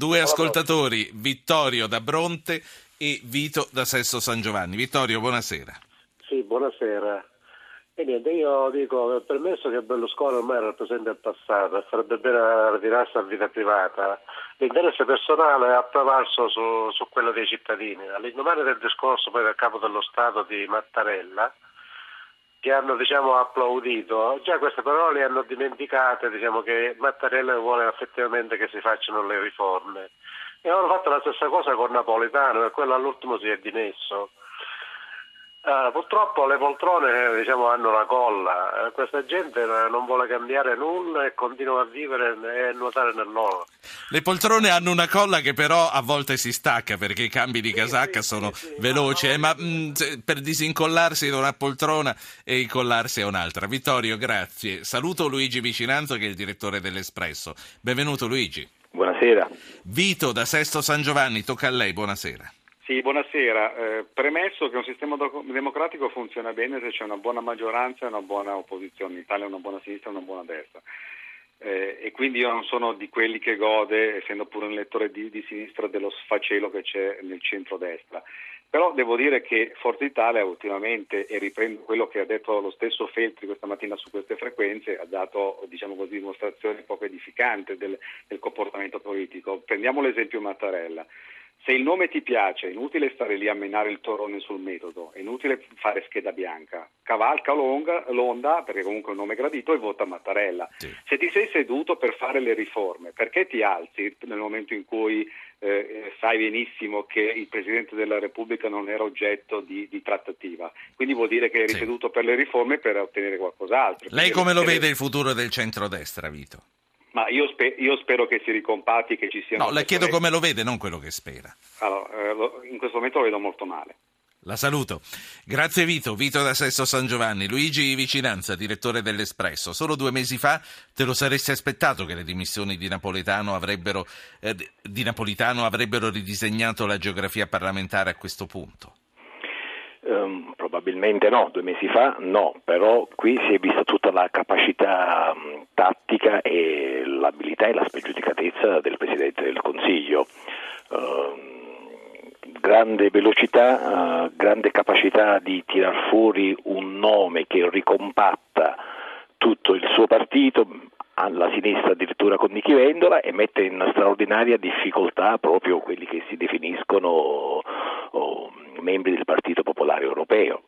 Due ascoltatori, Vittorio da Bronte e Vito da Sesto San Giovanni. Vittorio, buonasera. Sì, buonasera. E niente, io dico, permesso che Berlusconi ormai rappresenta il passato e farebbe bene ritirarsi a vita privata, l'interesse personale è apprevalso su, su quello dei cittadini. All'indomani del discorso poi del capo dello Stato di Mattarella, che hanno diciamo, applaudito, già queste parole le hanno dimenticate, diciamo, che Mattarella vuole effettivamente che si facciano le riforme. E hanno fatto la stessa cosa con Napolitano e quello all'ultimo si è dimesso. Uh, purtroppo le poltrone diciamo, hanno la colla, uh, questa gente non vuole cambiare nulla e continua a vivere e a nuotare nell'oro. Le poltrone hanno una colla che però a volte si stacca perché i cambi di casacca sì, sono sì, veloci, no, eh, ma mh, mm, per disincollarsi da una poltrona e incollarsi a un'altra. Vittorio, grazie. Saluto Luigi Vicinanzo che è il direttore dell'Espresso. Benvenuto Luigi. Buonasera. Vito da Sesto San Giovanni, tocca a lei, buonasera. Sì, buonasera. Eh, premesso che un sistema democratico funziona bene se c'è una buona maggioranza e una buona opposizione, in Italia una buona sinistra e una buona destra. Eh, e quindi io non sono di quelli che gode, essendo pure un lettore di, di sinistra, dello sfacelo che c'è nel centro-destra. Però devo dire che Forza Italia ultimamente, e riprendo quello che ha detto lo stesso Feltri questa mattina su queste frequenze, ha dato diciamo così, dimostrazione poco edificante del, del comportamento politico. Prendiamo l'esempio Mattarella. Se il nome ti piace, è inutile stare lì a menare il torrone sul metodo, è inutile fare scheda bianca. Cavalca longa, l'onda, perché comunque è un nome gradito, e vota Mattarella. Sì. Se ti sei seduto per fare le riforme, perché ti alzi nel momento in cui eh, sai benissimo che il Presidente della Repubblica non era oggetto di, di trattativa? Quindi vuol dire che eri sì. seduto per le riforme per ottenere qualcos'altro. Lei come lo vede il futuro del centrodestra, Vito? Ma io, spe- io, spero che si ricompatti, che ci siano... No, le chiedo come lo vede, non quello che spera. Allora, eh, in questo momento lo vedo molto male. La saluto. Grazie Vito, Vito da Sesto San Giovanni. Luigi Vicinanza, direttore dell'Espresso. Solo due mesi fa te lo saresti aspettato che le dimissioni di Napolitano avrebbero, eh, di Napolitano avrebbero ridisegnato la geografia parlamentare a questo punto? Um, probabilmente no, due mesi fa no, però qui si è vista tutta la capacità um, tattica e l'abilità e la spregiudicatezza del Presidente del Consiglio. Uh, grande velocità, uh, grande capacità di tirar fuori un nome che ricompatta tutto il suo partito, alla sinistra addirittura con Nichi Vendola e mette in straordinaria difficoltà proprio quelli che si definiscono oh, membri del Partito Popolare Europeo,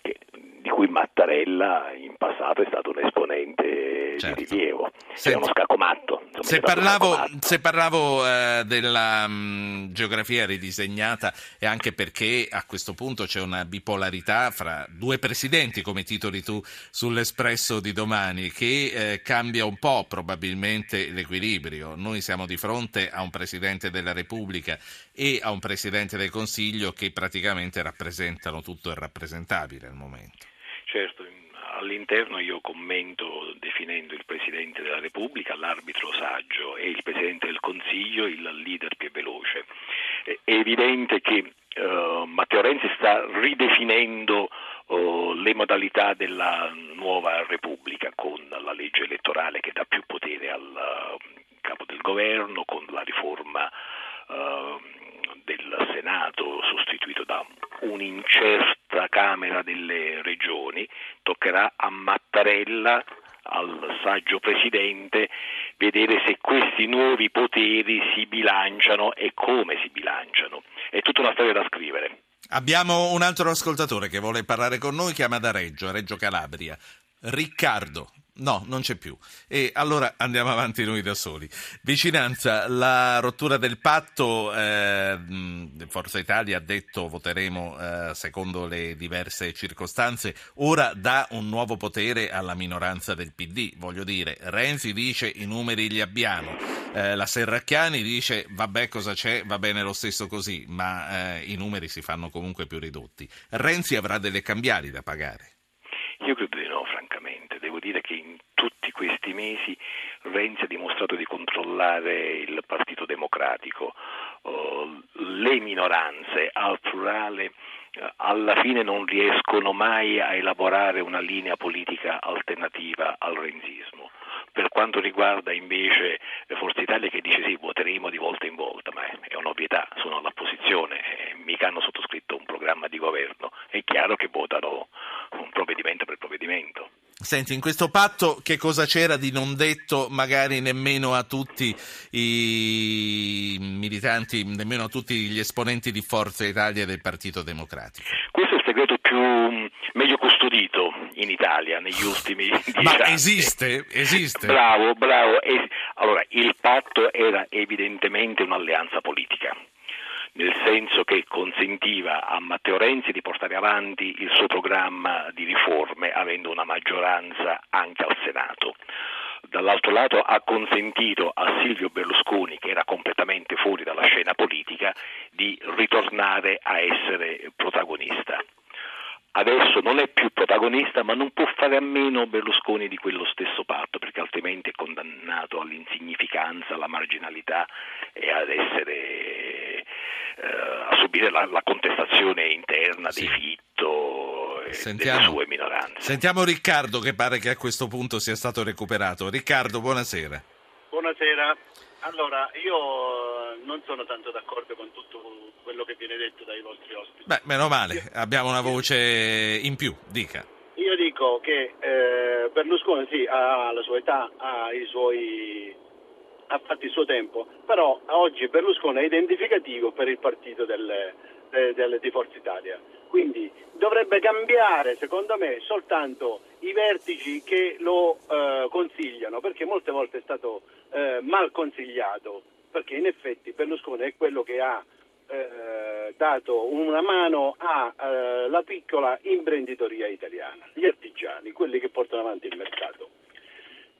che, di cui Mattarella in passato è stato un esponente certo. di rilievo. Senti, è uno scaccomatto. Insomma, se, parlavo, se parlavo, eh, della mh, mm, geografia ridisegnata è anche perché a questo punto c'è una bipolarità fra due presidenti, come titoli tu sull'Espresso di domani, che eh, cambia un po' probabilmente l'equilibrio. Noi siamo di fronte a un Presidente della Repubblica e a un Presidente del Consiglio che praticamente rappresentano tutto il rappresentabile al momento. Certo, all'interno io commento definendo il Presidente della Repubblica l'arbitro saggio e il Presidente del Consiglio il leader più veloce. È evidente che uh, Matteo Renzi sta ridefinendo uh, le modalità della nuova Repubblica con la legge elettorale che dà più potere al uh, capo del governo, con la riforma del Senato sostituito da un'incerta Camera delle Regioni, toccherà a Mattarella, al saggio Presidente, vedere se questi nuovi poteri si bilanciano e come si bilanciano. È tutta una storia da scrivere. Abbiamo un altro ascoltatore che vuole parlare con noi, chiama da Reggio, Reggio Calabria. Riccardo, No, non c'è più. E allora andiamo avanti noi da soli. Vicinanza, la rottura del patto, eh, Forza Italia ha detto voteremo eh, secondo le diverse circostanze, ora dà un nuovo potere alla minoranza del PD. Voglio dire, Renzi dice i numeri li abbiamo, eh, la Serracchiani dice vabbè cosa c'è, va bene lo stesso così, ma eh, i numeri si fanno comunque più ridotti. Renzi avrà delle cambiali da pagare. Io credo di no, francamente. Devo dire che in tutti questi mesi Renzi ha dimostrato di controllare il Partito Democratico. Uh, le minoranze, al plurale, uh, alla fine non riescono mai a elaborare una linea politica alternativa al renzismo. per quanto riguarda invece Forza Italia che dice sì, voteremo di volta in volta, ma è un'ovvietà, sono all'opposizione, mica hanno sottoscritto un programma di governo, è chiaro che votano un provvedimento per provvedimento. Senti, in questo patto che cosa c'era di non detto magari nemmeno a tutti i militanti, nemmeno a tutti gli esponenti di Forza Italia e del Partito Democratico? Questo è il segreto più meglio custodito in Italia negli ultimi dieci Ma anni. esiste? Esiste? Bravo, bravo. Allora, il patto era evidentemente un'alleanza politica nel senso che consentiva a Matteo Renzi di portare avanti il suo programma di riforme avendo una maggioranza anche al Senato. Dall'altro lato ha consentito a Silvio Berlusconi, che era completamente fuori dalla scena politica, di ritornare a essere protagonista adesso non è più protagonista, ma non può fare a meno Berlusconi di quello stesso patto, perché altrimenti è condannato all'insignificanza, alla marginalità e ad essere a subire la, la, contestazione interna sì. dei Fitto e sentiamo, delle sue minoranze. Sentiamo Riccardo che pare che a questo punto sia stato recuperato. Riccardo, buonasera. Buonasera. Allora, io non sono tanto d'accordo con tutto quello che viene detto dai vostri ospiti. Beh, meno male, abbiamo una voce in più, dica. Io dico che eh, Berlusconi sì, ha la sua età, ha, i suoi, ha fatto il suo tempo, però oggi Berlusconi è identificativo per il partito del, del, del, di Forza Italia. Quindi dovrebbe cambiare, secondo me, soltanto i vertici che lo eh, consigliano, perché molte volte è stato eh, mal consigliato, perché in effetti Berlusconi è quello che ha eh, dato una mano alla eh, piccola imprenditoria italiana, gli artigiani, quelli che portano avanti il mercato.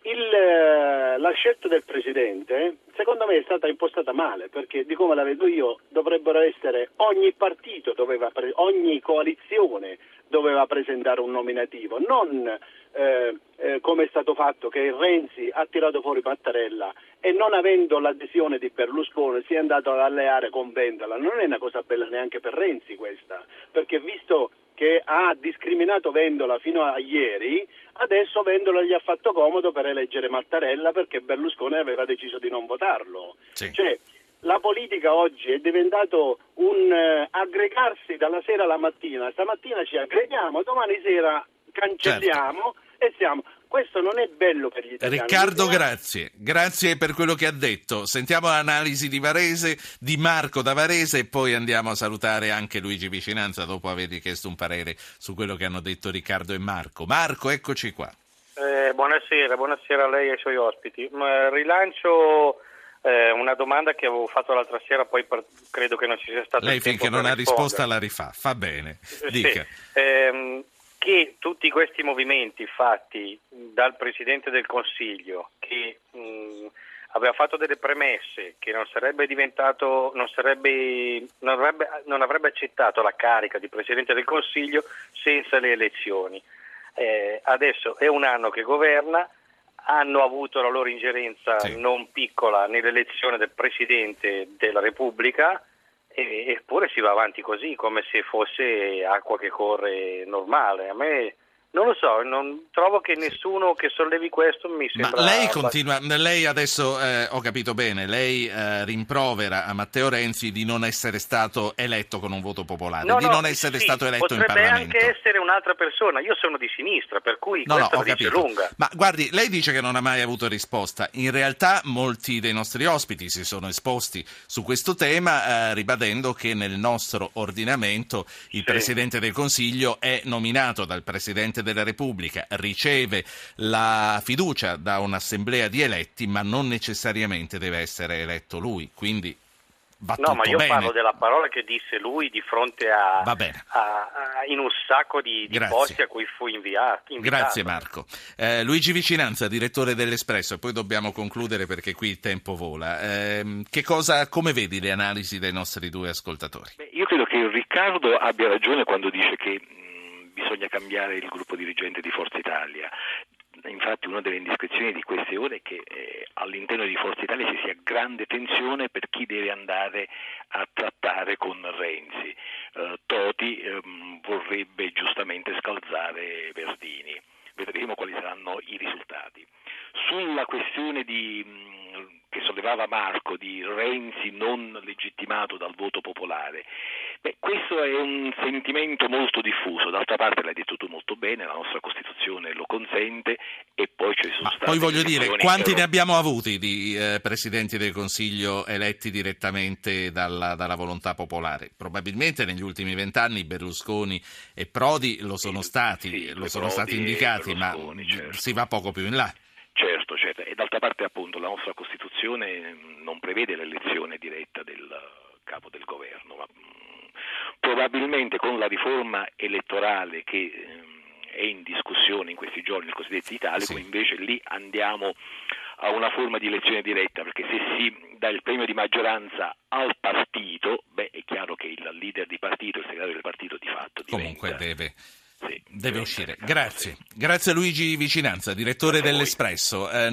Il, eh, la scelta del Presidente secondo me è stata impostata male perché di come la vedo io dovrebbero essere ogni partito, doveva, ogni coalizione doveva presentare un nominativo, non eh, eh, come è stato fatto che Renzi ha tirato fuori Mattarella e non avendo l'adesione di Berlusconi si è andato ad alleare con Vendola. Non è una cosa bella neanche per Renzi questa, perché visto che ha discriminato Vendola fino a ieri, adesso Vendola gli ha fatto comodo per eleggere Mattarella perché Berlusconi aveva deciso di non votarlo. Sì. Cioè, la politica oggi è diventato un uh, aggregarsi dalla sera alla mattina, stamattina ci aggreghiamo, domani sera cancelliamo certo. e siamo. Questo non è bello per gli italiani. Riccardo, grazie. Grazie per quello che ha detto. Sentiamo l'analisi di Varese, di Marco da Varese e poi andiamo a salutare anche Luigi Vicinanza dopo avergli chiesto un parere su quello che hanno detto Riccardo e Marco. Marco, eccoci qua. Eh, buonasera, buonasera a lei e ai suoi ospiti. rilancio eh, una domanda che avevo fatto l'altra sera, poi per, credo che non ci sia stata Lei finché non ha risposta la rifà, fa bene. Dica. Sì. Eh, che tutti questi movimenti fatti dal Presidente del Consiglio, che mh, aveva fatto delle premesse, che non sarebbe diventato, non, sarebbe, non, avrebbe, non avrebbe accettato la carica di Presidente del Consiglio senza le elezioni. Eh, adesso è un anno che governa, hanno avuto la loro ingerenza sì. non piccola nell'elezione del Presidente della Repubblica eppure si va avanti così, come se fosse acqua che corre normale. A me non lo so, non trovo che nessuno che sollevi questo mi sembra... Ma lei continua, lei adesso eh, ho capito bene, lei eh, rimprovera a Matteo Renzi di non essere stato eletto con un voto popolare, no, di no, non essere sì, stato eletto in Parlamento. Potrebbe anche essere un'altra persona, io sono di sinistra, per cui no, questo no, dice lunga. Ma guardi, lei dice che non ha mai avuto risposta, in realtà molti dei nostri ospiti si sono esposti su questo tema eh, ribadendo che nel nostro ordinamento il sì. Presidente del Consiglio è nominato dal Presidente della Repubblica riceve la fiducia da un'assemblea di eletti, ma non necessariamente deve essere eletto lui. Quindi Va no, ma io bene. parlo della parola che disse lui di fronte a, a, a in un sacco di, di posti a cui fu inviato. invitato. Grazie Marco. Eh, Luigi Vicinanza, direttore dell'Espresso, e poi dobbiamo concludere perché qui il tempo vola. Eh, che cosa, come vedi le analisi dei nostri due ascoltatori? Beh, io credo che Riccardo abbia ragione quando dice che bisogna cambiare il gruppo dirigente di Forza Italia. Infatti una delle indiscrezioni di queste ore è che eh, all'interno di Forza Italia ci sia grande tensione per chi deve andare a trattare con Renzi. Eh, Toti ehm, vorrebbe giustamente scalzare Verdini. Vedremo quali saranno i risultati. Sulla questione di che sollevava Marco di Renzi non legittimato dal voto popolare. Beh, questo è un sentimento molto diffuso, d'altra parte l'hai detto tu molto bene, la nostra Costituzione lo consente e poi ci sono Ma stati... Poi voglio dire, quanti però... ne abbiamo avuti di eh, Presidenti del Consiglio eletti direttamente dalla, dalla, volontà popolare? Probabilmente negli ultimi vent'anni Berlusconi e Prodi lo sono stati, sì, lo sono stati indicati, ma certo. si va poco più in là. Certo, certo, e d'altra parte appunto la nostra Costituzione non prevede l'elezione diretta del capo del governo, ma probabilmente con la riforma elettorale che è in discussione in questi giorni, il cosiddetto Italicum, sì. invece lì andiamo a una forma di elezione diretta, perché se si dà il premio di maggioranza al partito, beh, è chiaro che il leader di partito, il segretario del partito di fatto diventa... Comunque deve... Sì, deve uscire. Grazie. Grazie a Luigi Vicinanza, direttore dell'Espresso. Eh,